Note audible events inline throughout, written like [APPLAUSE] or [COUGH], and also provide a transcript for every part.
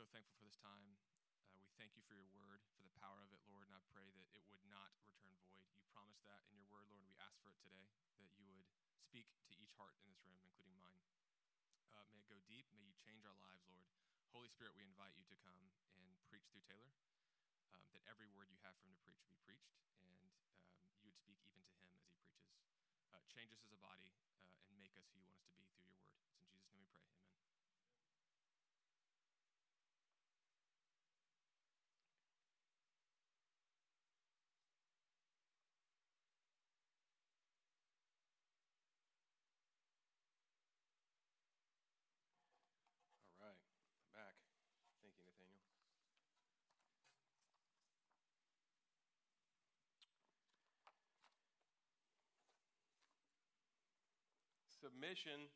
so thankful for this time. Uh, we thank you for your word, for the power of it, Lord, and I pray that it would not return void. You promised that in your word, Lord, and we ask for it today, that you would speak to each heart in this room, including mine. Uh, may it go deep. May you change our lives, Lord. Holy Spirit, we invite you to come and preach through Taylor, um, that every word you have for him to preach would be preached, and um, you would speak even to him as he preaches. Uh, change us as a body uh, and make us who you want us to be through your word. It's in Jesus' name we pray. Amen. All right, back. Thank you, Nathaniel. Submission.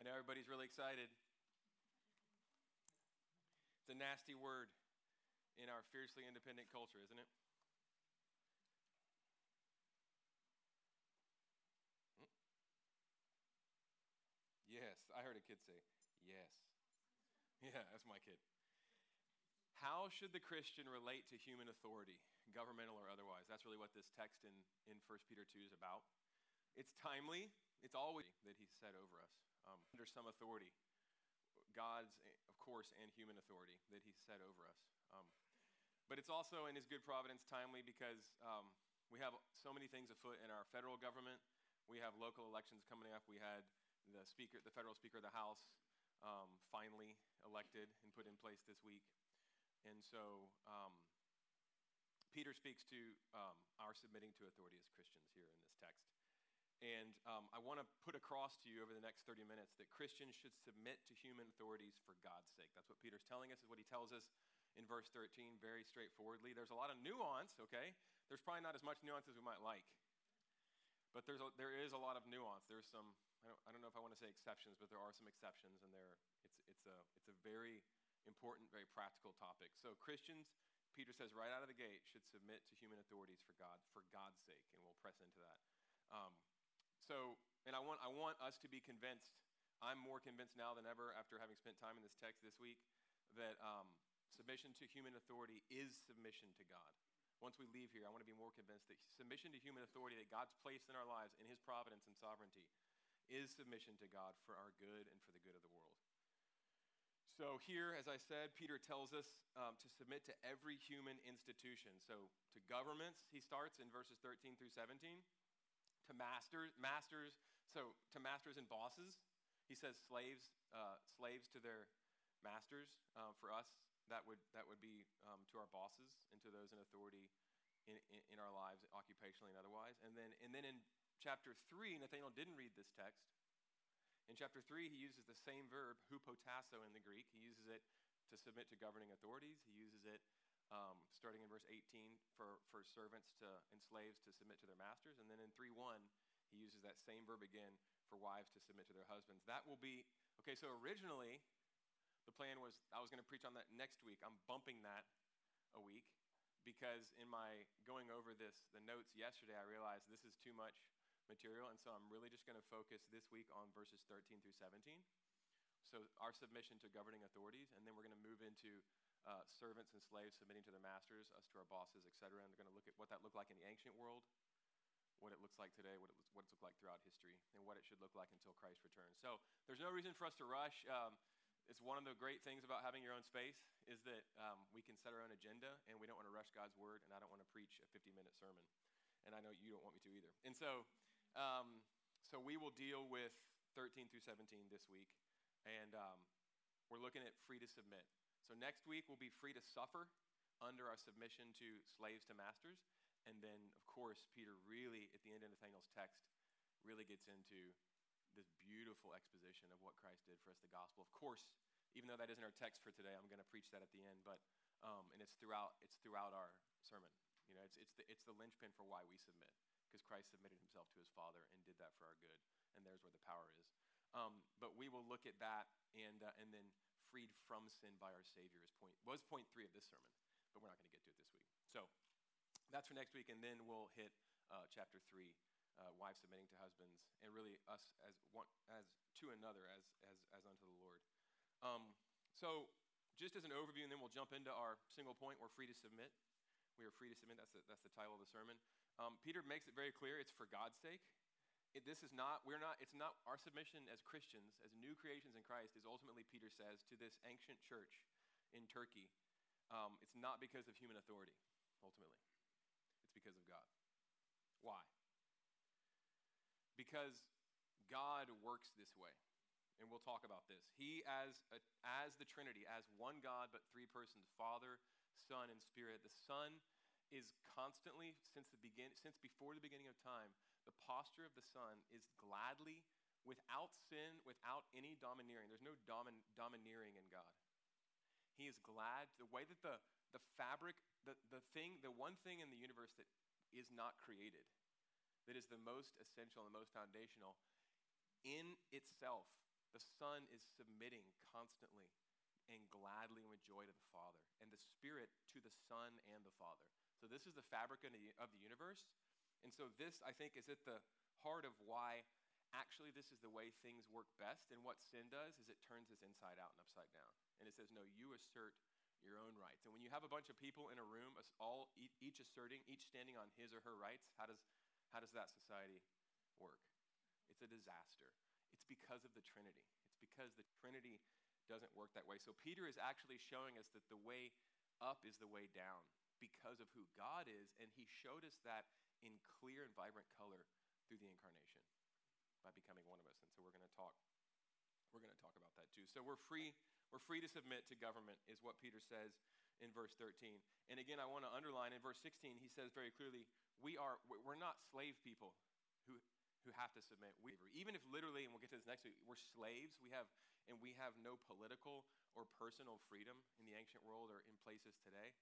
I know everybody's really excited. It's a nasty word in our fiercely independent culture, isn't it? Hmm? Yes, I heard a kid say, Yes. [LAUGHS] Yeah, that's my kid. How should the Christian relate to human authority, governmental or otherwise? That's really what this text in, in 1 Peter 2 is about. It's timely, it's always that He set over us um, under some authority. God's, of course, and human authority that He set over us. Um, but it's also in His good providence timely because um, we have so many things afoot in our federal government. We have local elections coming up. We had the speaker, the federal speaker of the House, um, finally elected and put in place this week. And so um, Peter speaks to um, our submitting to authority as Christians here in this text. And um, I want to put across to you over the next 30 minutes that Christians should submit to human authorities for God's sake. That's what Peter's telling us, is what he tells us in verse 13 very straightforwardly. There's a lot of nuance, okay? There's probably not as much nuance as we might like. But there's a, there is a lot of nuance. There's some I don't, I don't know if I want to say exceptions, but there are some exceptions, and there, it's, it's, a, it's a very important, very practical topic. So, Christians, Peter says right out of the gate, should submit to human authorities for God, for God's sake, and we'll press into that. Um, so, and I want, I want us to be convinced, I'm more convinced now than ever after having spent time in this text this week, that um, submission to human authority is submission to God. Once we leave here, I want to be more convinced that submission to human authority that God's placed in our lives in His providence and sovereignty is submission to God for our good and for the good of the world. So, here, as I said, Peter tells us um, to submit to every human institution. So, to governments, he starts in verses 13 through 17. To masters, masters, so to masters and bosses, he says slaves, uh, slaves to their masters. Uh, for us, that would that would be um, to our bosses and to those in authority in, in, in our lives, occupationally and otherwise. And then, and then in chapter 3, Nathaniel didn't read this text. In chapter 3, he uses the same verb, hupotasso in the Greek. He uses it to submit to governing authorities. He uses it um, starting in verse 18 for, for servants to, and slaves to submit to their masters. And then in 3 1, he uses that same verb again for wives to submit to their husbands. That will be, okay, so originally the plan was I was going to preach on that next week. I'm bumping that a week because in my going over this, the notes yesterday, I realized this is too much material, and so I'm really just going to focus this week on verses 13 through 17. So, our submission to governing authorities, and then we're going to move into uh, servants and slaves submitting to their masters, us to our bosses, etc. And we're going to look at what that looked like in the ancient world, what it looks like today, what, it, what it's looked like throughout history, and what it should look like until Christ returns. So, there's no reason for us to rush. Um, it's one of the great things about having your own space is that um, we can set our own agenda, and we don't want to rush God's word, and I don't want to preach a 50 minute sermon. And I know you don't want me to either. And so, um, so we will deal with 13 through 17 this week, and um, we're looking at free to submit. So next week we'll be free to suffer under our submission to slaves to masters, and then of course Peter really at the end of Nathaniel's text really gets into this beautiful exposition of what Christ did for us, the gospel. Of course, even though that isn't our text for today, I'm going to preach that at the end, but um, and it's throughout it's throughout our sermon. You know, it's it's the it's the linchpin for why we submit because Christ submitted himself to his Father and did that for our good. And there's where the power is. Um, but we will look at that and, uh, and then freed from sin by our Savior is point, was point three of this sermon. But we're not going to get to it this week. So that's for next week. And then we'll hit uh, chapter three. Uh, wives submitting to husbands, and really us as one, as to another, as as as unto the Lord. Um, So, just as an overview, and then we'll jump into our single point, we're free to submit. We are free to submit. That's the, that's the title of the sermon. Um, Peter makes it very clear it's for God's sake. It, this is not, we're not, it's not our submission as Christians, as new creations in Christ, is ultimately, Peter says, to this ancient church in Turkey. Um, it's not because of human authority, ultimately. It's because of God. Why? Because God works this way. And we'll talk about this. He, as, a, as the Trinity, as one God, but three persons Father, Son, and Spirit. The Son is constantly, since, the begin, since before the beginning of time, the posture of the Son is gladly, without sin, without any domineering. There's no domin, domineering in God. He is glad. The way that the, the fabric, the, the thing, the one thing in the universe that is not created, that is the most essential and the most foundational, in itself the Son is submitting constantly and gladly and with joy to the Father, and the Spirit to the Son and the Father. So, this is the fabric of the, of the universe. And so, this, I think, is at the heart of why actually this is the way things work best. And what sin does is it turns us inside out and upside down. And it says, no, you assert your own rights. And when you have a bunch of people in a room, all each asserting, each standing on his or her rights, how does, how does that society work? It's a disaster It's because of the Trinity. It's because the Trinity doesn't work that way. So Peter is actually showing us that the way up is the way down because of who God is, and he showed us that in clear and vibrant color through the incarnation by becoming one of us. And so we're going to talk we're going to talk about that too. So we're free we're free to submit to government is what Peter says in verse 13. And again, I want to underline in verse 16, he says very clearly, we are we're not slave people who who have to submit. We, even if literally, and we'll get to this next week, we're slaves, we have, and we have no political or personal freedom in the ancient world or in places today.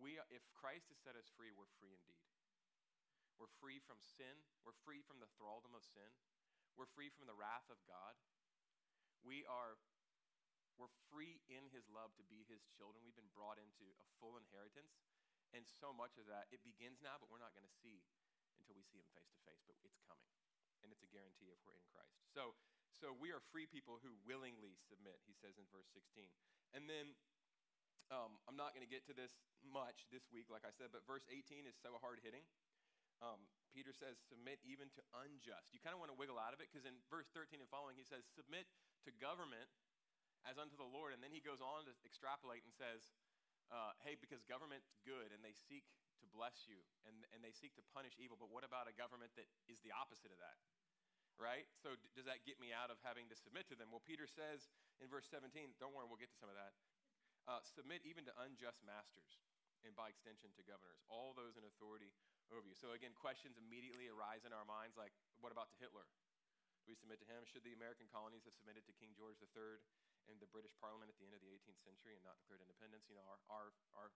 We, if Christ has set us free, we're free indeed. We're free from sin. We're free from the thraldom of sin. We're free from the wrath of God. We are we're free in his love to be his children. We've been brought into a full inheritance. And so much of that, it begins now, but we're not going to see until we see him face to face, but it's coming and it's a guarantee if we're in Christ. So, so we are free people who willingly submit, he says in verse 16. And then um, I'm not going to get to this much this week, like I said, but verse 18 is so hard hitting. Um, Peter says, submit even to unjust. You kind of want to wiggle out of it because in verse 13 and following, he says, submit to government as unto the Lord. And then he goes on to extrapolate and says, uh, hey, because government's good and they seek to bless you and, and they seek to punish evil, but what about a government that is the opposite of that? right? So d- does that get me out of having to submit to them? Well, Peter says in verse 17, don't worry, we'll get to some of that. Uh, submit even to unjust masters, and by extension to governors, all those in authority over you. So again, questions immediately arise in our minds like, what about to Hitler? Do we submit to him? Should the American colonies have submitted to King George III and the British Parliament at the end of the 18th century and not declared independence? You know, our, our, our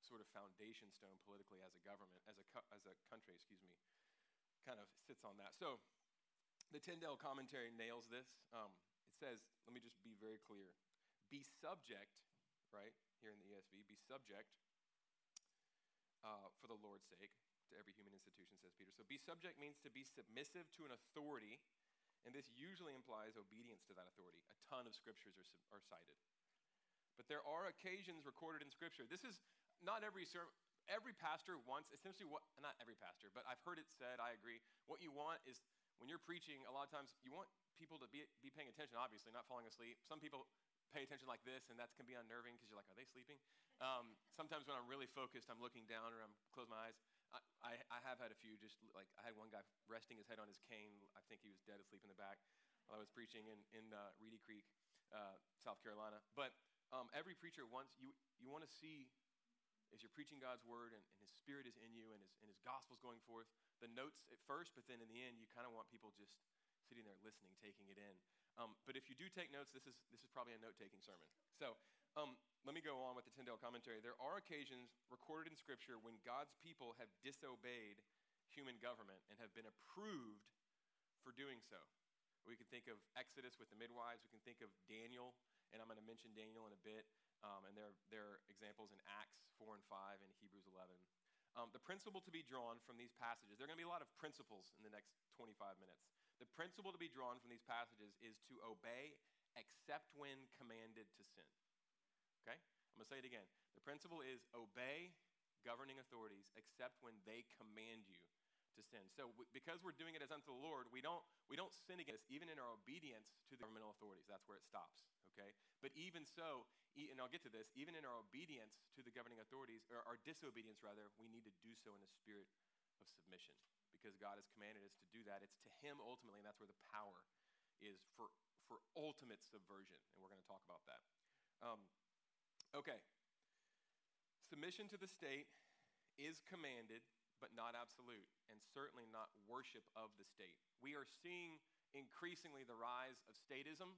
sort of foundation stone politically as a government, as a, as a country, excuse me, kind of sits on that. So the Tyndale commentary nails this. Um, it says, let me just be very clear be subject, right, here in the ESV, be subject uh, for the Lord's sake to every human institution, says Peter. So be subject means to be submissive to an authority, and this usually implies obedience to that authority. A ton of scriptures are, are cited. But there are occasions recorded in Scripture. This is not every sermon. Every pastor wants, essentially, what, not every pastor, but I've heard it said, I agree. What you want is when you're preaching, a lot of times you want people to be, be paying attention, obviously, not falling asleep. Some people pay attention like this, and that can be unnerving because you're like, are they sleeping? Um, sometimes when I'm really focused, I'm looking down or I'm close my eyes. I, I, have had a few, just like I had one guy resting his head on his cane. I think he was dead asleep in the back while I was preaching in, in uh, Reedy Creek, uh, South Carolina. But um, every preacher wants, you, you want to see as you're preaching God's word and, and his spirit is in you and his, and his gospel's going forth, the notes at first, but then in the end, you kind of want people just sitting there listening, taking it in. Um, but if you do take notes, this is, this is probably a note taking sermon. So um, let me go on with the Tyndale commentary. There are occasions recorded in Scripture when God's people have disobeyed human government and have been approved for doing so. We can think of Exodus with the midwives, we can think of Daniel, and I'm going to mention Daniel in a bit. Um, and there, there are examples in Acts 4 and 5 and Hebrews 11. Um, the principle to be drawn from these passages, there are going to be a lot of principles in the next 25 minutes. The principle to be drawn from these passages is to obey except when commanded to sin. Okay? I'm going to say it again. The principle is obey governing authorities except when they command you to sin. So w- because we're doing it as unto the Lord, we don't we don't sin against even in our obedience to the governmental authorities. That's where it stops. Okay? But even so, and I'll get to this, even in our obedience to the governing authorities, or our disobedience rather, we need to do so in a spirit of submission because God has commanded us to do that. It's to Him ultimately, and that's where the power is for for ultimate subversion, and we're going to talk about that. Um, okay. Submission to the state is commanded, but not absolute, and certainly not worship of the state. We are seeing increasingly the rise of statism,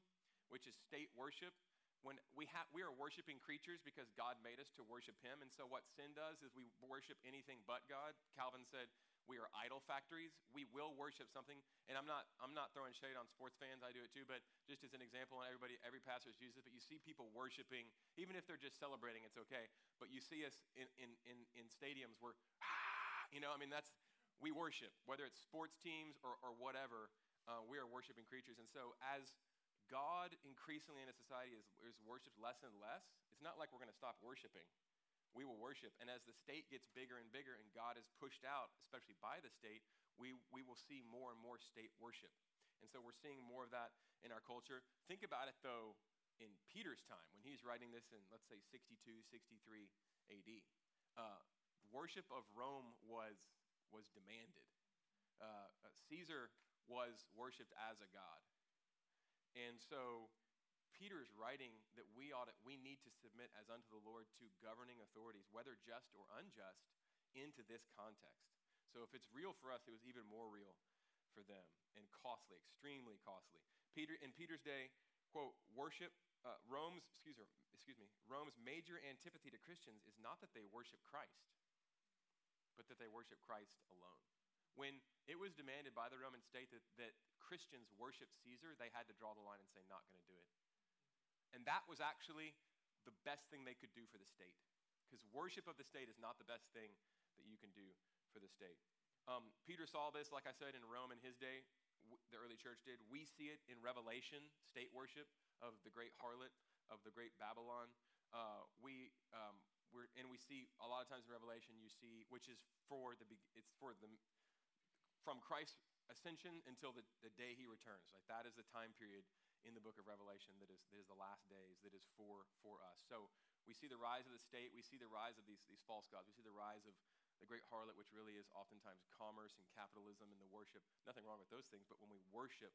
which is state worship. When we, ha- we are worshiping creatures because God made us to worship Him, and so what sin does is we worship anything but God. Calvin said, we are idol factories. We will worship something. And I'm not, I'm not throwing shade on sports fans. I do it too. But just as an example, and everybody, every pastor uses it, but you see people worshiping, even if they're just celebrating, it's okay. But you see us in, in, in, in stadiums where, ah, you know, I mean, that's, we worship, whether it's sports teams or, or whatever, uh, we are worshiping creatures. And so as God increasingly in a society is, is worshiped less and less, it's not like we're going to stop worshiping we will worship. And as the state gets bigger and bigger and God is pushed out, especially by the state, we, we will see more and more state worship. And so we're seeing more of that in our culture. Think about it, though, in Peter's time, when he's writing this in, let's say, 62, 63 AD. Uh, worship of Rome was, was demanded. Uh, uh, Caesar was worshiped as a god. And so Peter is writing that we ought to, we need to submit as unto the Lord to governing authorities, whether just or unjust, into this context. So if it's real for us, it was even more real for them and costly, extremely costly. Peter in Peter's day, quote, worship uh, Rome's excuse me, excuse me, Rome's major antipathy to Christians is not that they worship Christ, but that they worship Christ alone. When it was demanded by the Roman state that, that Christians worship Caesar, they had to draw the line and say, not going to do it. And that was actually the best thing they could do for the state. Because worship of the state is not the best thing that you can do for the state. Um, Peter saw this, like I said, in Rome in his day. W- the early church did. We see it in Revelation, state worship of the great harlot, of the great Babylon. Uh, we, um, we're, and we see a lot of times in Revelation, you see, which is for the, it's for the, from Christ's ascension until the, the day he returns. Like that is the time period in the book of Revelation that is, that is the last days, that is for, for us. So we see the rise of the state, we see the rise of these, these false gods, we see the rise of the great harlot, which really is oftentimes commerce and capitalism and the worship. Nothing wrong with those things, but when we worship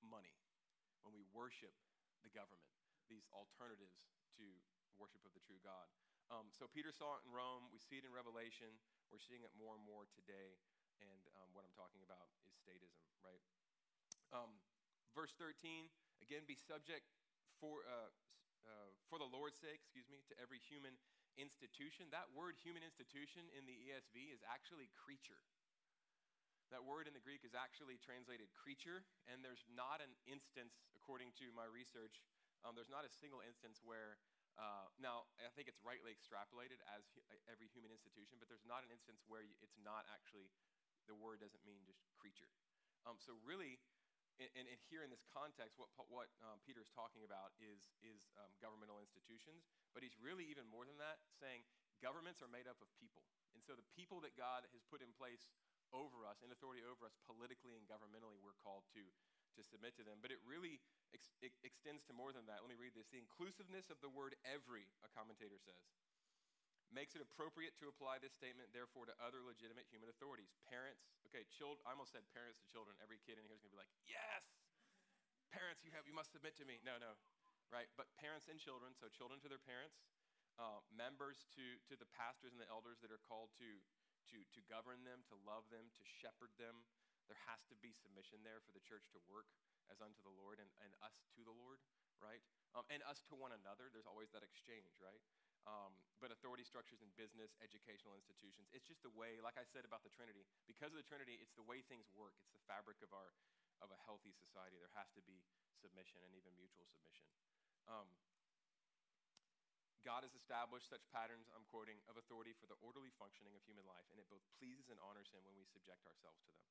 money, when we worship the government, these alternatives to worship of the true God. Um, so Peter saw it in Rome. We see it in Revelation. We're seeing it more and more today. And um, what I'm talking about is statism, right? Um, Verse 13, again, be subject for, uh, uh, for the Lord's sake, excuse me, to every human institution. That word human institution in the ESV is actually creature. That word in the Greek is actually translated creature, and there's not an instance, according to my research, um, there's not a single instance where, uh, now I think it's rightly extrapolated as hu- every human institution, but there's not an instance where it's not actually, the word doesn't mean just creature. Um, so really, and, and, and, here in this context, what, what um, Peter is talking about is, is um, governmental institutions, but he's really even more than that, saying governments are made up of people. And so the people that God has put in place over us, in authority over us, politically and governmentally, we're called to, to submit to them. But it really ex- it extends to more than that. Let me read this. The inclusiveness of the word every, a commentator says, makes it appropriate to apply this statement, therefore, to other legitimate human authorities. Parents, okay, children, I almost said parents to children. Every kid in here is going to be like, yes, parents, you, have, you must submit to me. No, no, right? But parents and children, so children to their parents, uh, members to, to the pastors and the elders that are called to, to, to govern them, to love them, to shepherd them. There has to be submission there for the church to work as unto the Lord and, and us to the Lord, right? Um, and us to one another. There's always that exchange, right? Um, but authority structures in business, educational institutions. It's just the way, like I said about the Trinity, because of the Trinity, it's the way things work. It's the fabric of our of a healthy society. There has to be submission and even mutual submission. Um, God has established such patterns, I'm quoting, of authority for the orderly functioning of human life, and it both pleases and honors Him when we subject ourselves to them.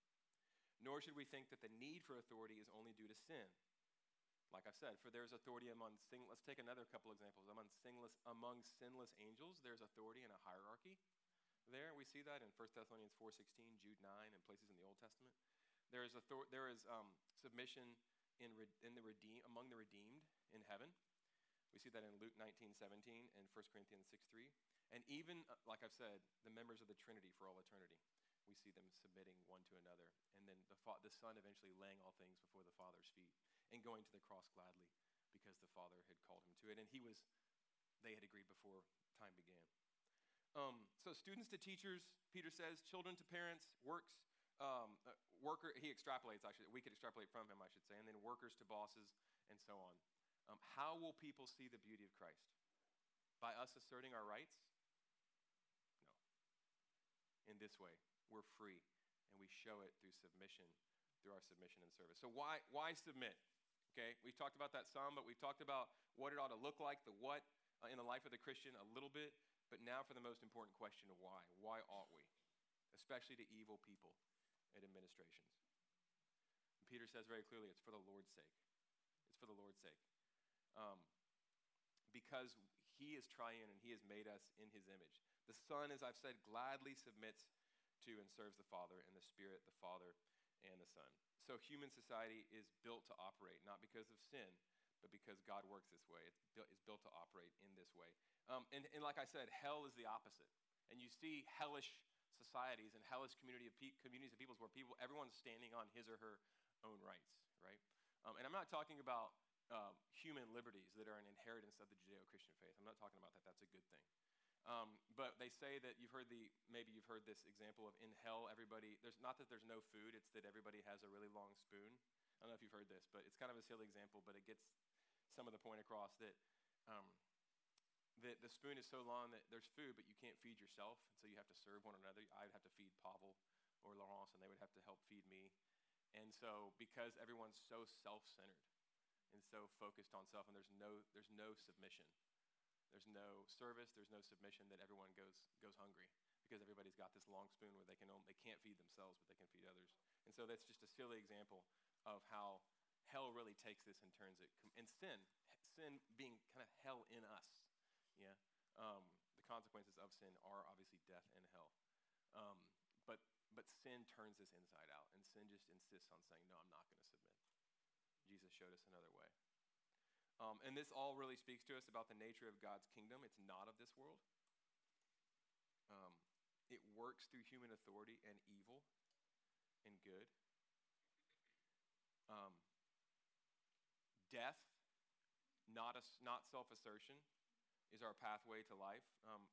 Nor should we think that the need for authority is only due to sin. Like I said, for there's authority among. Let's take another couple examples. Among sinless, among sinless angels, there's authority and a hierarchy. There, we see that in 1 Thessalonians 4:16, Jude 9, and places in the Old Testament. There is author- there is um, submission in re- in the redeem among the redeemed in heaven. We see that in Luke 19:17 and 1 Corinthians 6:3, and even uh, like I've said, the members of the Trinity for all eternity. We see them submitting one to another, and then the, fa- the Son eventually laying all things before the Father's feet and going to the cross gladly because the Father had called him to it. And he was, they had agreed before time began. Um, so, students to teachers, Peter says, children to parents, works, um, uh, worker, he extrapolates, actually, we could extrapolate from him, I should say, and then workers to bosses, and so on. Um, how will people see the beauty of Christ? By us asserting our rights? No. In this way, we're free, and we show it through submission, through our submission and service. So, why, why submit? Okay, we've talked about that some, but we've talked about what it ought to look like, the what uh, in the life of the Christian a little bit. But now for the most important question of why. Why ought we? Especially to evil people and administrations. And Peter says very clearly it's for the Lord's sake. It's for the Lord's sake. Um, because he is triune and he has made us in his image. The Son, as I've said, gladly submits to and serves the Father, and the Spirit, the Father, and the Son. So human society is built to operate, not because of sin, but because God works this way. It's built, it's built to operate in this way. Um, and, and like I said, hell is the opposite. And you see hellish societies and hellish community of pe- communities of peoples where people, everyone's standing on his or her own rights, right? Um, and I'm not talking about um, human liberties that are an inheritance of the Judeo-Christian faith. I'm not talking about that. That's a good thing. Um, but they say that you've heard the maybe you've heard this example of in hell everybody there's not that there's no food it's that everybody has a really long spoon. I don't know if you've heard this but it's kind of a silly example but it gets some of the point across that um, that the spoon is so long that there's food but you can't feed yourself so you have to serve one another. I would have to feed pavel or laurence and they would have to help feed me. And so because everyone's so self-centered and so focused on self and there's no there's no submission there's no service. There's no submission. That everyone goes goes hungry because everybody's got this long spoon where they can only, they can't feed themselves, but they can feed others. And so that's just a silly example of how hell really takes this and turns it. And sin, sin being kind of hell in us. Yeah. Um, the consequences of sin are obviously death and hell. Um, but but sin turns this inside out, and sin just insists on saying, "No, I'm not going to submit." Jesus showed us another way. Um, and this all really speaks to us about the nature of God's kingdom. It's not of this world. Um, it works through human authority and evil and good. Um, death, not, not self assertion, is our pathway to life. Um,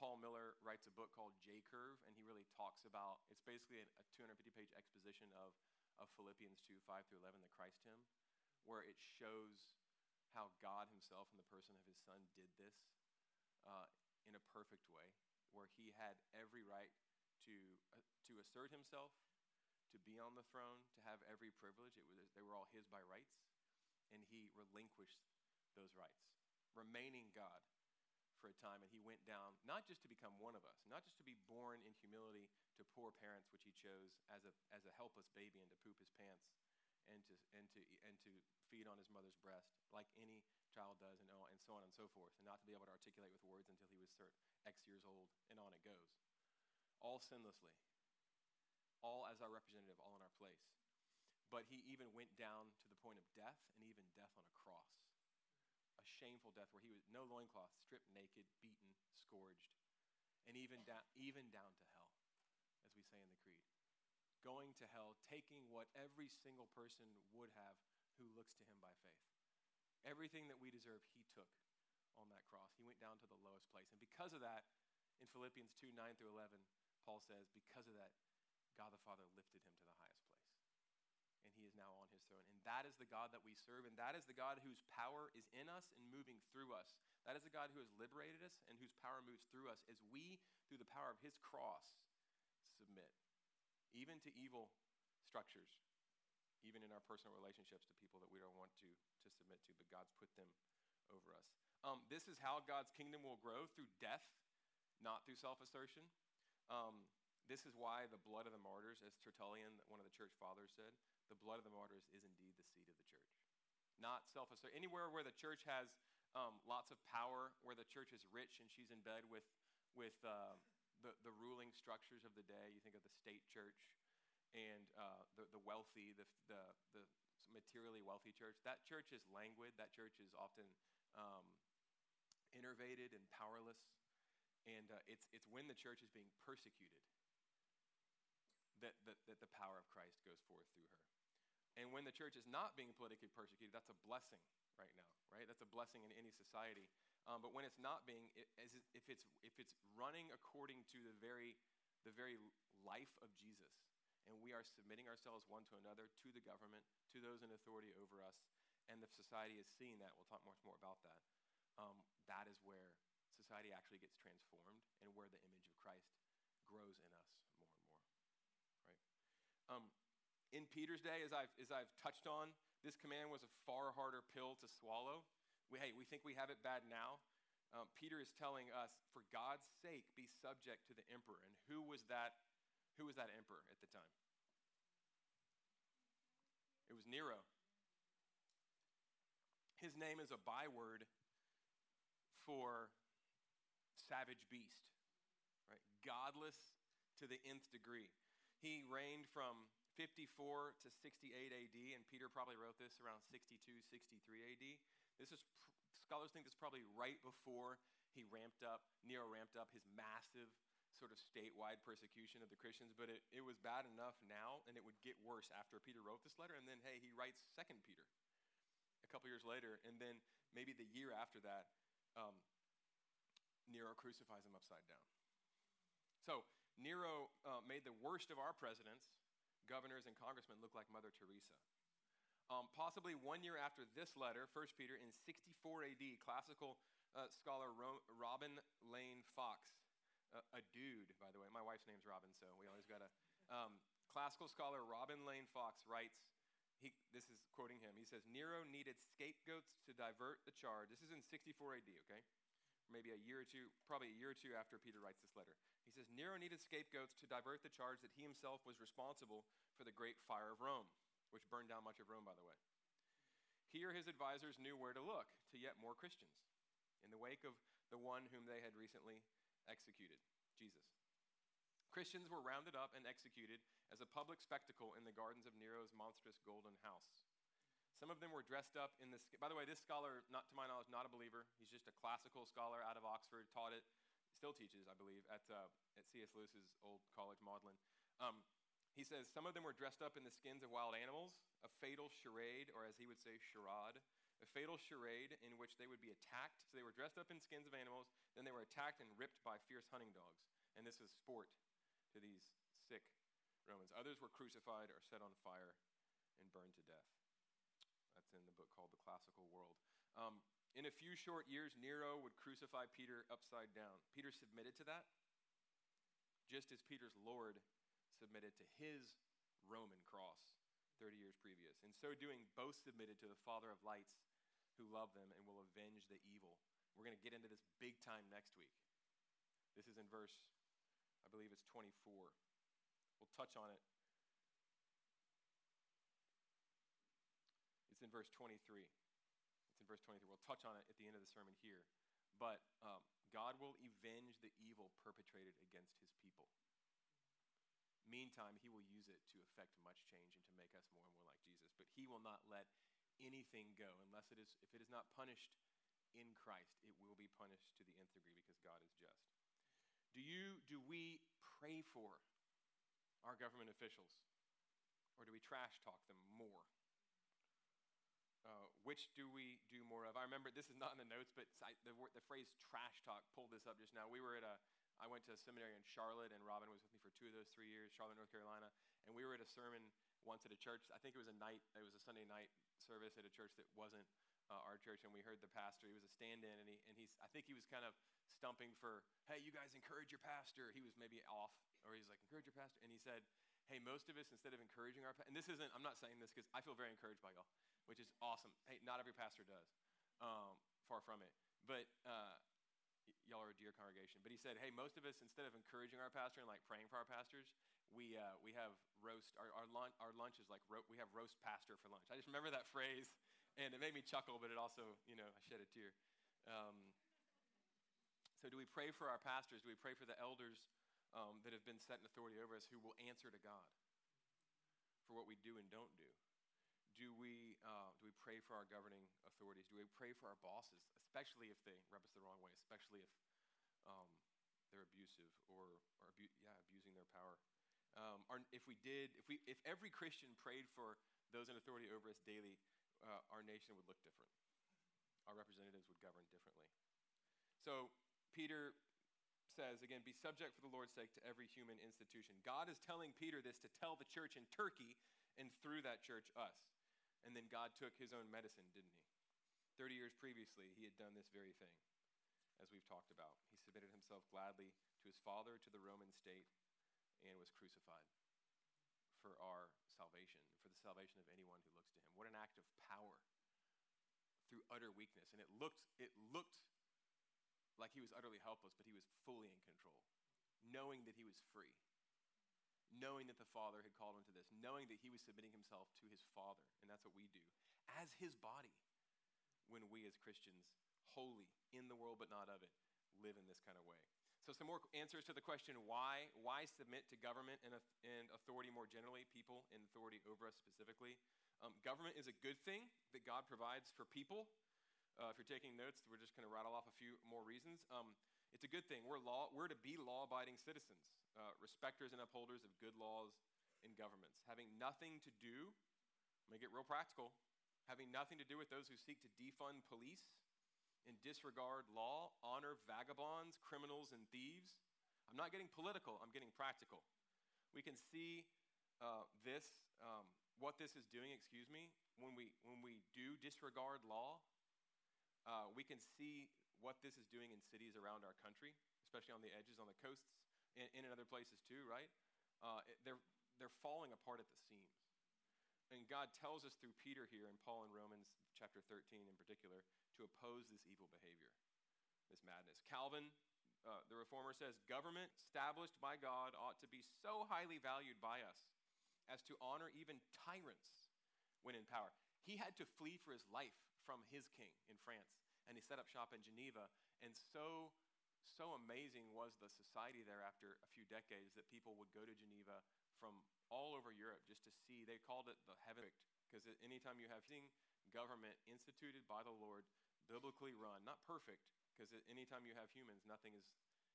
Paul Miller writes a book called J Curve, and he really talks about it's basically a, a 250 page exposition of, of Philippians 2 5 through 11, the Christ hymn, where it shows how God Himself, in the person of His Son, did this uh, in a perfect way, where He had every right to uh, to assert Himself, to be on the throne, to have every privilege. It was they were all His by rights, and He relinquished those rights, remaining God for a time, and He went down not just to become one of us, not just to be born in humility to poor parents, which He chose as a as a helpless baby and to poop His pants and to and to and to feed on his mother's breast like any child does and, and so on and so forth and not to be able to articulate with words until he was cert, x years old and on it goes. All sinlessly. All as our representative all in our place. But he even went down to the point of death and even death on a cross. A shameful death where he was no loincloth stripped naked beaten scourged and even down even down to hell as we say in the creed going to hell, taking what every single person would have who looks to him by faith. Everything that we deserve, he took on that cross. He went down to the lowest place. And because of that, in Philippians 2 9 through 11, Paul says, because of that, God the Father lifted him to the highest place. And he is now on his throne. And that is the God that we serve. And that is the God whose power is in us and moving through us. That is the God who has liberated us and whose power moves through us as we, through the power of his cross, submit even to evil structures, even in our personal relationships to people that we don't want to, to submit to, but God's put them over us. Um, this is how God's kingdom will grow through death, not through self assertion. Um, this is why the blood of the martyrs, as Tertullian, one of the church fathers, said, the blood of the martyrs is indeed the seed of the church. not self assertive. Anywhere where the church has um, lots of power, where the church is rich and she's in bed with, with uh, the, the ruling structures of the day. You think of the state church and uh, the, the wealthy, the, the, the materially wealthy church. That church is languid. That church is often um, enervated and powerless. And uh, it's, it's when the church is being persecuted that, that, that the power of Christ goes forth through her. And when the church is not being politically persecuted, that's a blessing right now, right? That's a blessing in any society. Um, but when it's not being, if it's if it's running according to the very the very life of Jesus, and we are submitting ourselves one to another, to the government, to those in authority over us, and the society is seeing that. We'll talk much more about that. Um, that is where society actually gets transformed, and where the image of Christ grows in us more and more. Right. Um, in Peter's day, as I've, as I've touched on, this command was a far harder pill to swallow. We, hey, we think we have it bad now. Um, Peter is telling us, for God's sake, be subject to the emperor. And who was that? Who was that emperor at the time? It was Nero. His name is a byword for savage beast, right? Godless to the nth degree. He reigned from 54 to 68 AD, and Peter probably wrote this around 62, 63 AD. This is, scholars think this is probably right before he ramped up, Nero ramped up his massive sort of statewide persecution of the Christians, but it, it was bad enough now, and it would get worse after Peter wrote this letter. And then, hey, he writes Second Peter a couple years later, and then maybe the year after that, um, Nero crucifies him upside down. So, Nero uh, made the worst of our presidents governors and congressmen look like Mother Teresa. Um, possibly one year after this letter, 1 Peter, in 64 AD, classical uh, scholar Ro- Robin Lane Fox, uh, a dude, by the way, my wife's name's Robin, so we always got to. Um, classical scholar Robin Lane Fox writes, he, this is quoting him. He says, Nero needed scapegoats to divert the charge. This is in 64 AD, okay? Maybe a year or two, probably a year or two after Peter writes this letter. He says, Nero needed scapegoats to divert the charge that he himself was responsible for the great fire of Rome, which burned down much of Rome, by the way. He or his advisors knew where to look to yet more Christians in the wake of the one whom they had recently executed, Jesus. Christians were rounded up and executed as a public spectacle in the gardens of Nero's monstrous golden house. Some of them were dressed up in this. By the way, this scholar, not to my knowledge, not a believer. He's just a classical scholar out of Oxford, taught it still teaches, I believe, at, uh, at C.S. Lewis's old college, Magdalen. Um, he says, Some of them were dressed up in the skins of wild animals, a fatal charade, or as he would say, charade, a fatal charade in which they would be attacked. So they were dressed up in skins of animals, then they were attacked and ripped by fierce hunting dogs. And this is sport to these sick Romans. Others were crucified or set on fire and burned to death. That's in the book called The Classical World. Um, in a few short years, Nero would crucify Peter upside down. Peter submitted to that, just as Peter's Lord submitted to his Roman cross 30 years previous. In so doing, both submitted to the Father of lights who loved them and will avenge the evil. We're going to get into this big time next week. This is in verse, I believe it's 24. We'll touch on it. It's in verse 23 It's in verse 23. We'll touch on it at the end of the sermon here. But um, God will avenge the evil perpetrated against his people. Meantime, he will use it to effect much change and to make us more and more like Jesus. But he will not let anything go unless it is, if it is not punished in Christ, it will be punished to the nth degree because God is just. Do you, do we pray for our government officials? Or do we trash talk them more? Uh, which do we do more of? I remember this is not in the notes, but I, the, the phrase trash talk pulled this up just now. We were at a, I went to a seminary in Charlotte, and Robin was with me for two of those three years, Charlotte, North Carolina. And we were at a sermon once at a church. I think it was a night, it was a Sunday night service at a church that wasn't uh, our church, and we heard the pastor. He was a stand-in, and he and he's I think he was kind of stumping for, hey, you guys encourage your pastor. He was maybe off, or he's like, encourage your pastor, and he said, hey, most of us instead of encouraging our, and this isn't, I'm not saying this because I feel very encouraged by y'all which is awesome. Hey, not every pastor does. Um, far from it. But uh, y'all are a dear congregation. But he said, hey, most of us, instead of encouraging our pastor and like praying for our pastors, we, uh, we have roast, our, our, lunch, our lunch is like, ro- we have roast pastor for lunch. I just remember that phrase and it made me chuckle, but it also, you know, I shed a tear. Um, so, do we pray for our pastors? Do we pray for the elders um, that have been set in authority over us who will answer to God for what we do and don't do? Do we, uh, do we pray for our governing authorities? Do we pray for our bosses, especially if they rub us the wrong way, especially if um, they're abusive or, or abu- yeah, abusing their power? Um, or if we did, if, we, if every Christian prayed for those in authority over us daily, uh, our nation would look different. Our representatives would govern differently. So, Peter says, again, be subject for the Lord's sake to every human institution. God is telling Peter this to tell the church in Turkey, and through that church, us. And then God took his own medicine, didn't he? 30 years previously, he had done this very thing, as we've talked about. He submitted himself gladly to his father, to the Roman state, and was crucified for our salvation, for the salvation of anyone who looks to him. What an act of power through utter weakness. And it looked, it looked like he was utterly helpless, but he was fully in control, knowing that he was free, knowing that the Father had called him to this, knowing that he was submitting himself to his Father. And that's what we do as his body when we as Christians, holy in the world but not of it, live in this kind of way. So, some more answers to the question why? Why submit to government and, and authority more generally, people in authority over us specifically? Um, government is a good thing that God provides for people. Uh, if you're taking notes, we're just going to rattle off a few more reasons. Um, it's a good thing. We're, law, we're to be law abiding citizens, uh, respecters and upholders of good laws in governments, having nothing to do, make it real practical, having nothing to do with those who seek to defund police and disregard law, honor vagabonds, criminals, and thieves. I'm not getting political, I'm getting practical. We can see uh, this, um, what this is doing, excuse me, when we, when we do disregard law. Uh, we can see what this is doing in cities around our country, especially on the edges, on the coasts, and, in other places too, right? Uh, they're, they're falling apart at the seams. And God tells us through Peter here and Paul in Romans chapter 13 in particular to oppose this evil behavior, this madness. Calvin, uh, the reformer, says government established by God ought to be so highly valued by us as to honor even tyrants when in power. He had to flee for his life from his king in France, and he set up shop in Geneva. And so, so amazing was the society there after a few decades that people would go to Geneva from all over Europe just to see. They called it the heaven because anytime you have government instituted by the Lord, biblically run, not perfect, because anytime you have humans, nothing is,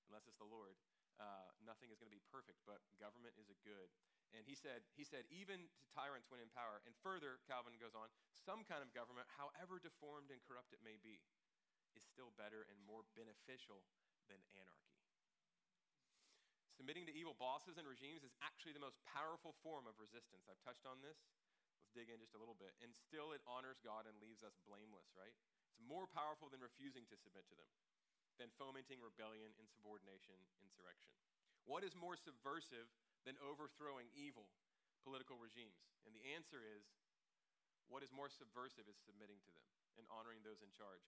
unless it's the Lord, uh, nothing is going to be perfect. But government is a good. And he said, he said, even to tyrants when in power. And further, Calvin goes on, some kind of government, however deformed and corrupt it may be, is still better and more beneficial than anarchy. Submitting to evil bosses and regimes is actually the most powerful form of resistance. I've touched on this. Let's dig in just a little bit. And still, it honors God and leaves us blameless, right? It's more powerful than refusing to submit to them, than fomenting rebellion, insubordination, insurrection. What is more subversive than overthrowing evil political regimes? And the answer is what is more subversive is submitting to them and honoring those in charge.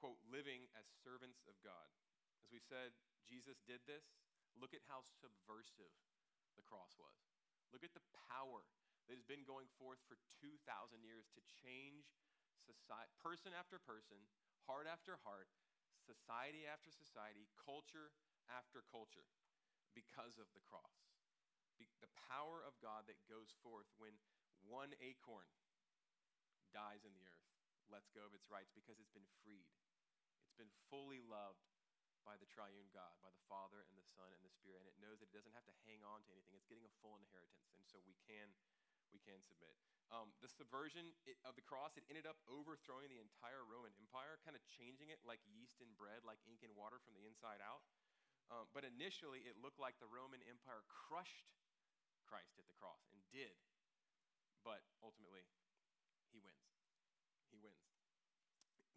Quote, living as servants of God. As we said, Jesus did this. Look at how subversive the cross was. Look at the power that has been going forth for 2,000 years to change society, person after person, heart after heart, society after society, culture after culture, because of the cross the power of God that goes forth when one acorn dies in the earth, lets go of its rights because it's been freed. It's been fully loved by the triune God, by the Father and the Son and the Spirit, and it knows that it doesn't have to hang on to anything. It's getting a full inheritance, and so we can we can submit. Um, the subversion of the cross, it ended up overthrowing the entire Roman Empire, kind of changing it like yeast in bread, like ink in water from the inside out. Um, but initially, it looked like the Roman Empire crushed Christ at the cross and did. But ultimately, he wins. He wins.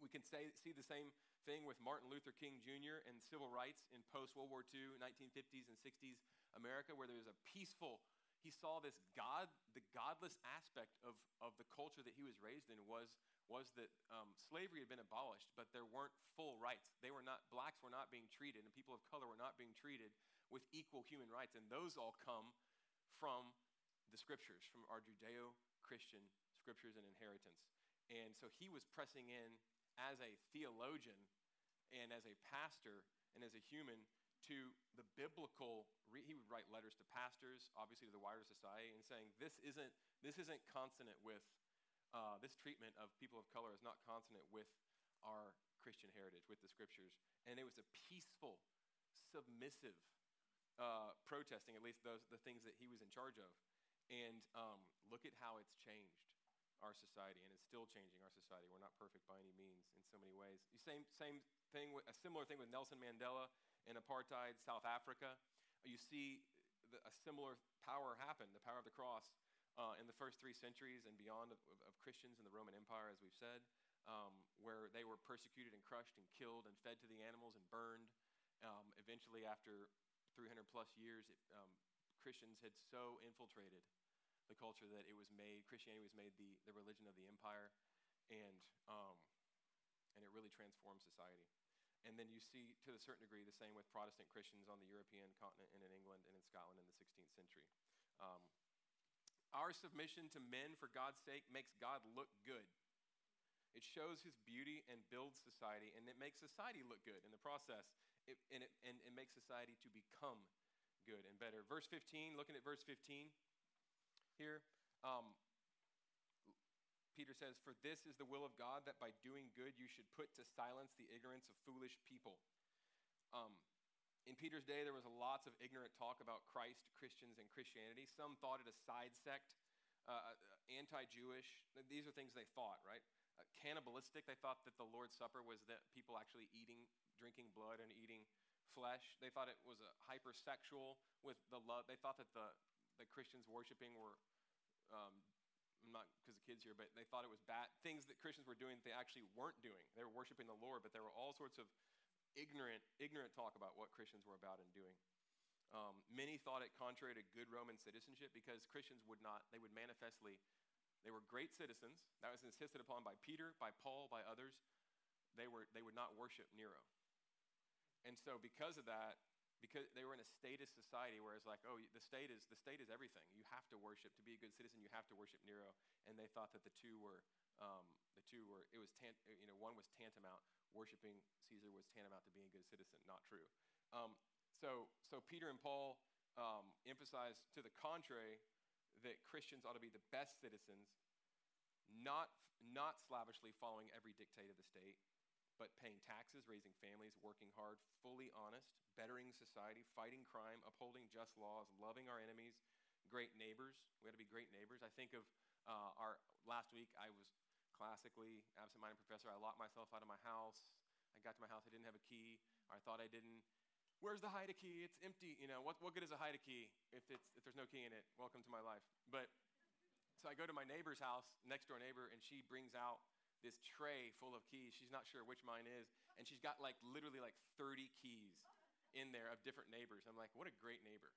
We can say, see the same thing with Martin Luther King Jr. and civil rights in post World War II, 1950s and 60s America, where there was a peaceful, he saw this God, the godless aspect of, of the culture that he was raised in was, was that um, slavery had been abolished, but there weren't full rights. They were not, blacks were not being treated, and people of color were not being treated with equal human rights. And those all come from the scriptures, from our Judeo Christian scriptures and inheritance. And so he was pressing in as a theologian and as a pastor and as a human to the biblical re- he would write letters to pastors obviously to the wider society and saying this isn't this isn't consonant with uh, this treatment of people of color is not consonant with our christian heritage with the scriptures and it was a peaceful submissive uh, protesting at least those the things that he was in charge of and um, look at how it's changed our society, and it's still changing our society. We're not perfect by any means in so many ways. Same, same thing, with, a similar thing with Nelson Mandela in apartheid South Africa. You see the, a similar power happen, the power of the cross, uh, in the first three centuries and beyond of, of, Christians in the Roman Empire, as we've said, um, where they were persecuted and crushed and killed and fed to the animals and burned. Um, eventually, after 300 plus years, it, um, Christians had so infiltrated the culture that it was made, Christianity was made the, the religion of the empire, and, um, and it really transformed society. And then you see, to a certain degree, the same with Protestant Christians on the European continent and in England and in Scotland in the 16th century. Um, our submission to men for God's sake makes God look good. It shows his beauty and builds society, and it makes society look good in the process. It, and, it, and it makes society to become good and better. Verse 15, looking at verse 15 here. Um, Peter says, For this is the will of God, that by doing good you should put to silence the ignorance of foolish people. Um, in Peter's day, there was lots of ignorant talk about Christ, Christians, and Christianity. Some thought it a side sect, uh, uh anti Jewish. These are things they thought, right? Uh, cannibalistic, they thought that the Lord's Supper was that people actually eating, drinking blood, and eating flesh. They thought it was a hypersexual with the love. They thought that the that Christians worshiping were, um, not because the kids here, but they thought it was bad things that Christians were doing that they actually weren't doing. They were worshiping the Lord, but there were all sorts of ignorant, ignorant talk about what Christians were about and doing. Um, many thought it contrary to good Roman citizenship because Christians would not, they would manifestly, they were great citizens. That was insisted upon by Peter, by Paul, by others. They, were, they would not worship Nero. And so, because of that, because they were in a statist society where it's like, oh, the state is the state is everything. You have to worship to be a good citizen. You have to worship Nero, and they thought that the two were um, the two were it was tant, you know one was tantamount worshiping Caesar was tantamount to being a good citizen. Not true. Um, so so Peter and Paul um, emphasize to the contrary that Christians ought to be the best citizens, not not slavishly following every dictate of the state, but paying taxes, raising families, working hard, fully honest, bettering society, fighting crime, upholding just laws, loving our enemies, great neighbors. We got to be great neighbors. I think of uh, our last week, I was classically absent-minded professor. I locked myself out of my house. I got to my house, I didn't have a key, I thought I didn't. Where's the hide a key? It's empty. You know, what, what good is a hide a key if, it's, if there's no key in it? Welcome to my life. But so I go to my neighbor's house, next door neighbor, and she brings out this tray full of keys. She's not sure which mine is. And she's got like literally like 30 keys in there of different neighbors. I'm like, what a great neighbor.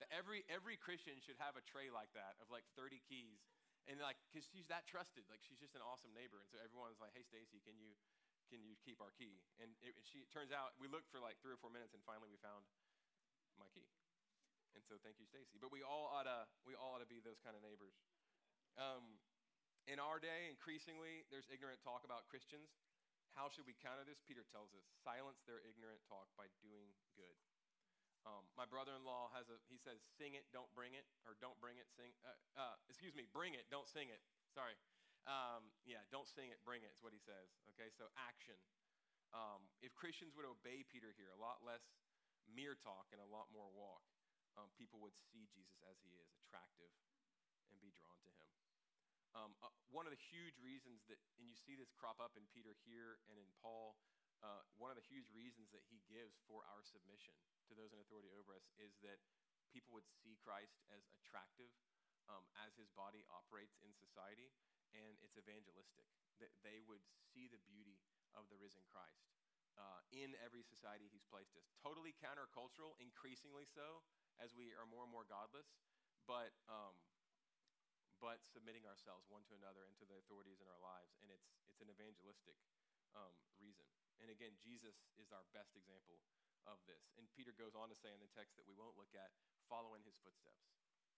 That Every, every Christian should have a tray like that of like 30 keys. And like, because she's that trusted. Like, she's just an awesome neighbor. And so everyone's like, hey, Stacy, can you, can you keep our key? And it, she, it turns out we looked for like three or four minutes and finally we found my key. And so thank you, Stacy. But we all ought to, we all ought to be those kind of neighbors. Um, in our day, increasingly, there's ignorant talk about Christians. How should we counter this? Peter tells us silence their ignorant talk by doing good. Um, my brother in law has a, he says, sing it, don't bring it, or don't bring it, sing, uh, uh, excuse me, bring it, don't sing it. Sorry. Um, yeah, don't sing it, bring it, is what he says. Okay, so action. Um, if Christians would obey Peter here, a lot less mere talk and a lot more walk, um, people would see Jesus as he is, attractive, and be drawn. Um, uh, one of the huge reasons that, and you see this crop up in Peter here and in Paul, uh, one of the huge reasons that he gives for our submission to those in authority over us is that people would see Christ as attractive um, as his body operates in society, and it's evangelistic. That they would see the beauty of the risen Christ uh, in every society he's placed us. Totally countercultural, increasingly so, as we are more and more godless, but um, but submitting ourselves one to another and to the authorities in our lives. And it's, it's an evangelistic um, reason. And again, Jesus is our best example of this. And Peter goes on to say in the text that we won't look at, follow in his footsteps,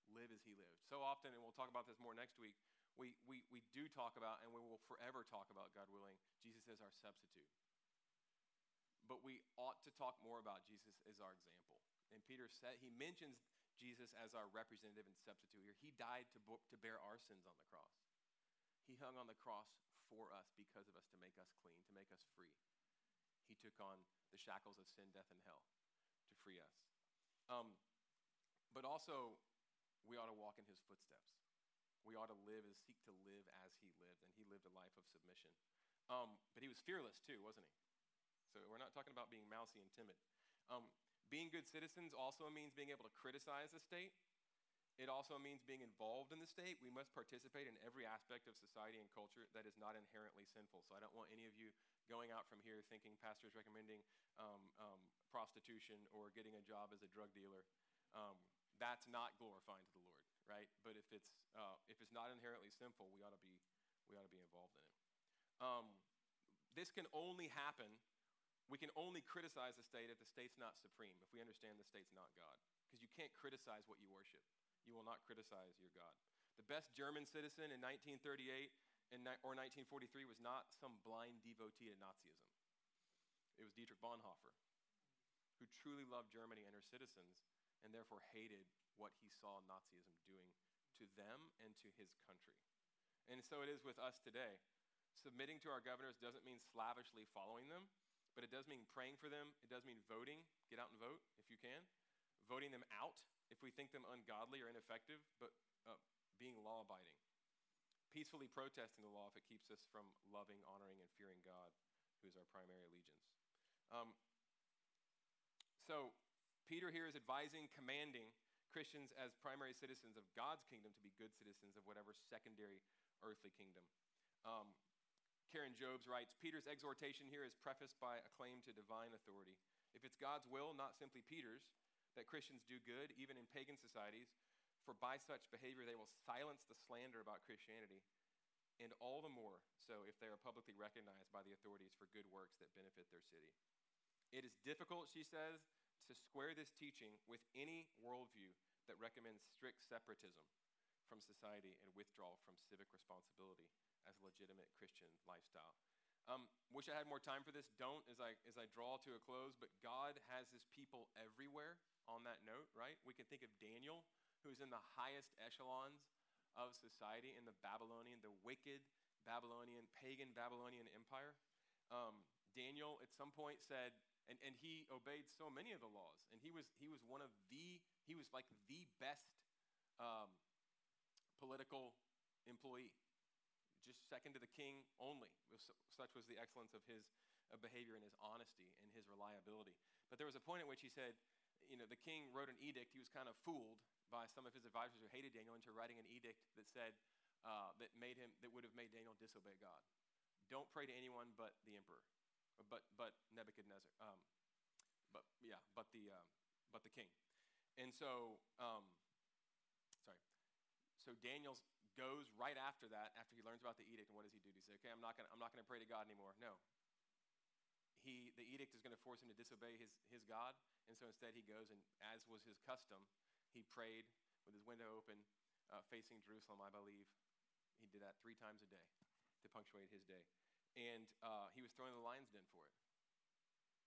live as he lived. So often, and we'll talk about this more next week, we, we, we do talk about, and we will forever talk about, God willing, Jesus as our substitute. But we ought to talk more about Jesus as our example. And Peter said, he mentions Jesus as our representative and substitute here. He died to, bo- to bear our sins on the cross. He hung on the cross for us because of us to make us clean, to make us free. He took on the shackles of sin, death, and hell to free us. Um, but also, we ought to walk in his footsteps. We ought to live and seek to live as he lived, and he lived a life of submission. Um, but he was fearless too, wasn't he? So we're not talking about being mousy and timid. Um, being good citizens also means being able to criticize the state. It also means being involved in the state. We must participate in every aspect of society and culture that is not inherently sinful. So I don't want any of you going out from here thinking pastors recommending um, um, prostitution or getting a job as a drug dealer. Um, that's not glorifying to the Lord, right? But if it's uh, if it's not inherently sinful, we ought to be we ought to be involved in it. Um, this can only happen. We can only criticize the state if the state's not supreme. If we understand the state's not God, because you can't criticize what you worship. You will not criticize your God. The best German citizen in 1938 and, or 1943 was not some blind devotee to Nazism. It was Dietrich Bonhoeffer, who truly loved Germany and her citizens and therefore hated what he saw Nazism doing to them and to his country. And so it is with us today. Submitting to our governors doesn't mean slavishly following them, but it does mean praying for them. It does mean voting. Get out and vote if you can. Voting them out if we think them ungodly or ineffective, but uh, being law abiding. Peacefully protesting the law if it keeps us from loving, honoring, and fearing God, who is our primary allegiance. Um, so, Peter here is advising, commanding Christians as primary citizens of God's kingdom to be good citizens of whatever secondary earthly kingdom. Um, Karen Jobes writes Peter's exhortation here is prefaced by a claim to divine authority. If it's God's will, not simply Peter's, that Christians do good, even in pagan societies, for by such behavior they will silence the slander about Christianity, and all the more so if they are publicly recognized by the authorities for good works that benefit their city. It is difficult, she says, to square this teaching with any worldview that recommends strict separatism from society and withdrawal from civic responsibility as a legitimate Christian lifestyle. Um, wish I had more time for this. Don't as I as I draw to a close. But God has His people everywhere. On that note, right? We can think of Daniel, who's in the highest echelons of society in the Babylonian, the wicked Babylonian, pagan Babylonian empire. Um, Daniel at some point said, and, and he obeyed so many of the laws and he was he was one of the he was like the best um, political employee just second to the king only such was the excellence of his behavior and his honesty and his reliability but there was a point at which he said you know the king wrote an edict he was kind of fooled by some of his advisors who hated daniel into writing an edict that said uh, that made him that would have made daniel disobey god don't pray to anyone but the emperor but but Nebuchadnezzar. Um, but yeah, but the uh, but the king. And so, um, sorry. So Daniel goes right after that, after he learns about the edict, and what does he do? He say, "Okay, I'm not not gonna pray to God anymore"? No. He the edict is going to force him to disobey his his God, and so instead he goes and, as was his custom, he prayed with his window open, uh, facing Jerusalem. I believe he did that three times a day to punctuate his day and uh, he was thrown in the lion's den for it.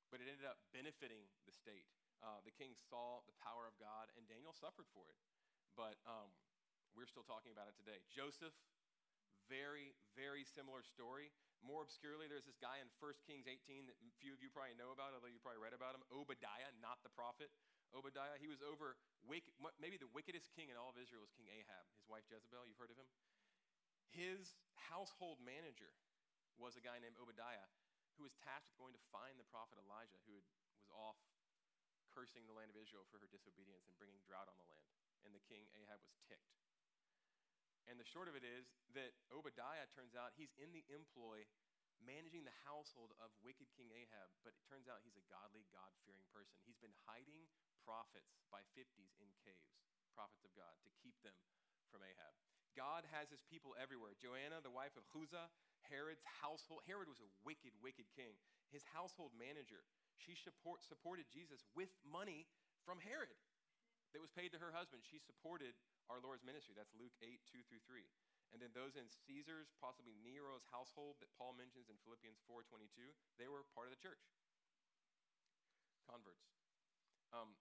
But it ended up benefiting the state. Uh, the king saw the power of God, and Daniel suffered for it. But um, we're still talking about it today. Joseph, very, very similar story. More obscurely, there's this guy in 1 Kings 18 that few of you probably know about, although you probably read about him Obadiah, not the prophet. Obadiah, he was over maybe the wickedest king in all of Israel was King Ahab, his wife Jezebel. You've heard of him? His household manager was a guy named Obadiah who was tasked with going to find the prophet Elijah, who had, was off cursing the land of Israel for her disobedience and bringing drought on the land. And the king Ahab was ticked. And the short of it is that Obadiah turns out he's in the employ managing the household of wicked King Ahab, but it turns out he's a godly, God fearing person. He's been hiding prophets by 50s in caves, prophets of God, to keep them from Ahab. God has his people everywhere. Joanna, the wife of Chuza, Herod's household, Herod was a wicked, wicked king. His household manager, she support, supported Jesus with money from Herod that was paid to her husband. She supported our Lord's ministry. That's Luke 8, 2 through 3. And then those in Caesar's, possibly Nero's household that Paul mentions in Philippians 4:22, they were part of the church. Converts. Um,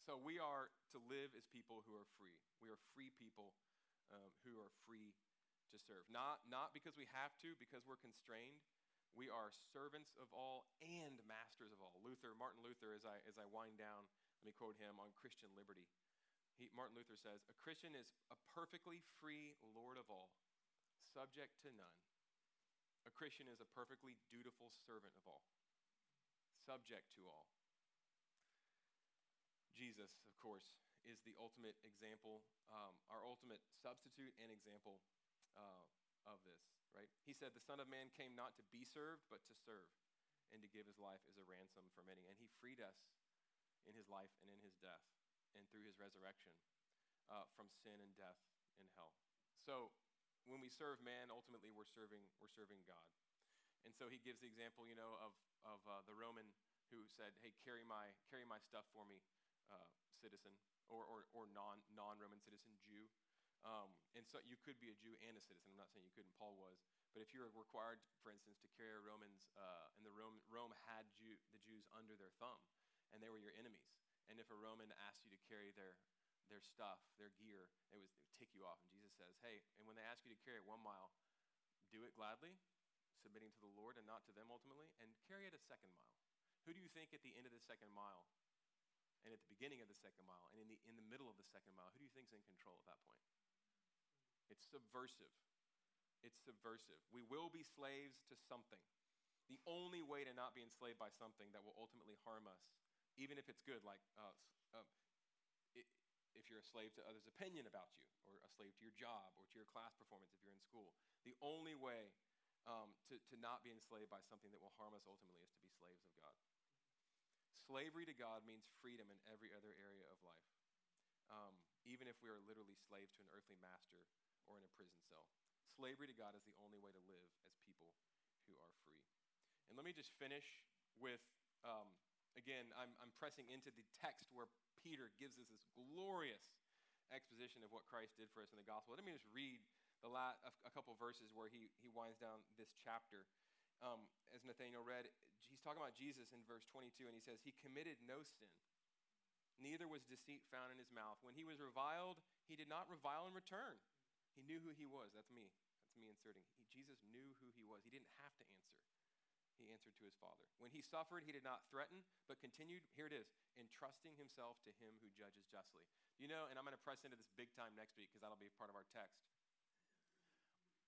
so we are to live as people who are free. We are free people um, who are free to serve. Not, not because we have to, because we're constrained. We are servants of all and masters of all. Luther, Martin Luther, as I, as I wind down, let me quote him on Christian liberty. He, Martin Luther says, A Christian is a perfectly free Lord of all, subject to none. A Christian is a perfectly dutiful servant of all, subject to all. Jesus, of course, is the ultimate example, um, our ultimate substitute and example uh, of this, right? He said, The Son of Man came not to be served, but to serve, and to give his life as a ransom for many. And he freed us in his life and in his death and through his resurrection uh, from sin and death and hell. So when we serve man, ultimately we're serving we're serving God. And so he gives the example, you know, of of uh, the Roman who said, "Hey, carry my carry my stuff for me, uh, citizen, or or, or non non Roman citizen Jew." Um, and so you could be a Jew and a citizen. I'm not saying you couldn't. Paul was, but if you're required, for instance, to carry Romans, uh, and the Rome Rome had Jew, the Jews under their thumb, and they were your enemies. And if a Roman asked you to carry their their stuff, their gear, it would tick you off. And Jesus says, "Hey, and when they ask you to carry it one mile, do it gladly, submitting to the Lord and not to them ultimately, and carry it a second mile." Who do you think at the end of the second mile, and at the beginning of the second mile, and in the in the middle of the second mile, who do you think's in control at that point? It's subversive. It's subversive. We will be slaves to something. The only way to not be enslaved by something that will ultimately harm us, even if it's good, like uh, uh, if you're a slave to others' opinion about you, or a slave to your job, or to your class performance if you're in school. The only way um, to, to not be enslaved by something that will harm us ultimately is to be slaves of God. Slavery to God means freedom in every other area of life, um, even if we are literally slaves to an earthly master or in a prison cell. Slavery to God is the only way to live as people who are free. And let me just finish with um, again, I'm, I'm pressing into the text where Peter gives us this glorious exposition of what Christ did for us in the gospel. Let me just read the a, couple verses where he, he winds down this chapter. Um, as Nathaniel read, he's talking about Jesus in verse 22, and he says, He committed no sin, neither was deceit found in his mouth. When he was reviled, he did not revile in return. He knew who he was. That's me. That's me inserting. He, Jesus knew who he was. He didn't have to answer he answered to his father. When he suffered, he did not threaten, but continued, here it is, entrusting himself to him who judges justly. You know, and I'm going to press into this big time next week because that'll be part of our text.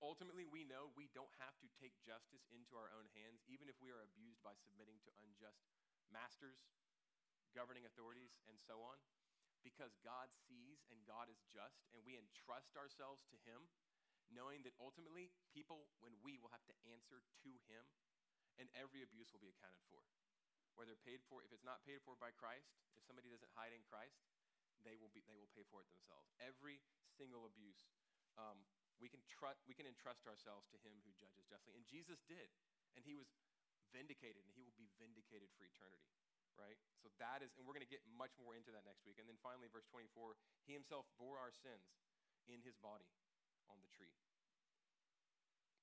Ultimately, we know we don't have to take justice into our own hands, even if we are abused by submitting to unjust masters, governing authorities, and so on, because God sees and God is just, and we entrust ourselves to Him, knowing that ultimately people, when we will have to answer to Him, and every abuse will be accounted for. Whether paid for, if it's not paid for by Christ, if somebody doesn't hide in Christ, they will, be, they will pay for it themselves. Every single abuse, um, we, can tr- we can entrust ourselves to him who judges justly. And Jesus did. And he was vindicated, and he will be vindicated for eternity, right? So that is, and we're going to get much more into that next week. And then finally, verse 24, he himself bore our sins in his body on the tree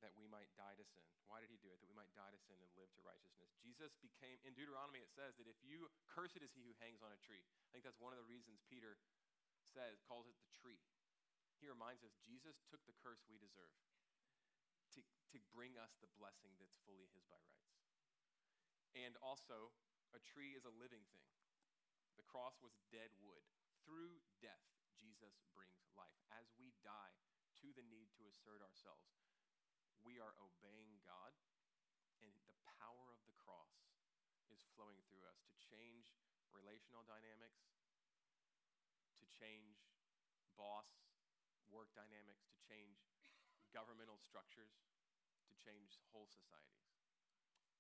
that we might die to sin. Why did he do it? That we might die to sin and live to righteousness. Jesus became, in Deuteronomy, it says that if you, cursed is he who hangs on a tree. I think that's one of the reasons Peter says, calls it the tree. He reminds us Jesus took the curse we deserve to, to bring us the blessing that's fully his by rights. And also, a tree is a living thing. The cross was dead wood. Through death, Jesus brings life. As we die to the need to assert ourselves, we are obeying God, and the power of the cross is flowing through us to change relational dynamics, to change boss work dynamics, to change governmental structures, to change whole societies.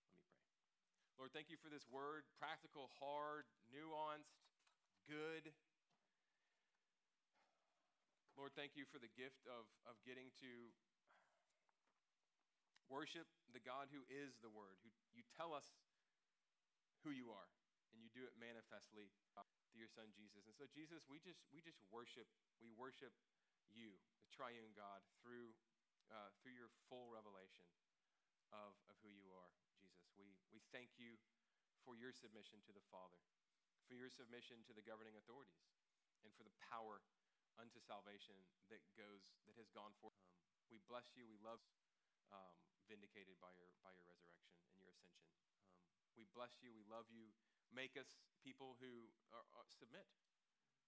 Let me pray. Lord, thank you for this word practical, hard, nuanced, good. Lord, thank you for the gift of, of getting to Worship the God who is the Word, who you tell us who you are, and you do it manifestly through your Son Jesus. And so, Jesus, we just we just worship. We worship you, the triune God through, uh, through your full revelation of, of who you are, Jesus. We, we thank you for your submission to the Father, for your submission to the governing authorities, and for the power unto salvation that goes that has gone forth. Um, we bless you. We love um, vindicated by your by your resurrection and your ascension. Um, we bless you. We love you. Make us people who are, are submit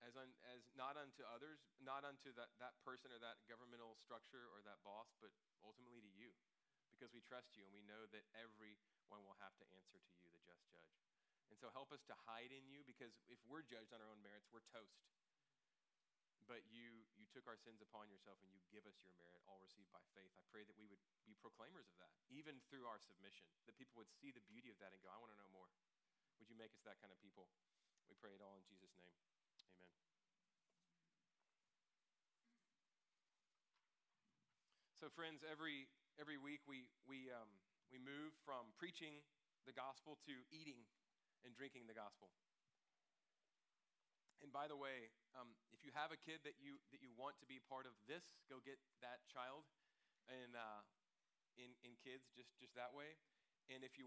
as un, as not unto others, not unto that, that person or that governmental structure or that boss, but ultimately to you, because we trust you and we know that everyone will have to answer to you, the just judge. And so help us to hide in you, because if we're judged on our own merits, we're toast but you you took our sins upon yourself and you give us your merit all received by faith. I pray that we would be proclaimers of that even through our submission that people would see the beauty of that and go i want to know more. Would you make us that kind of people? We pray it all in jesus name. Amen. So friends every every week we we um, we move from preaching the gospel to eating and drinking the gospel and by the way, um, if you have a kid that you that you want to be part of this, go get that child, and uh, in in kids just just that way. And if you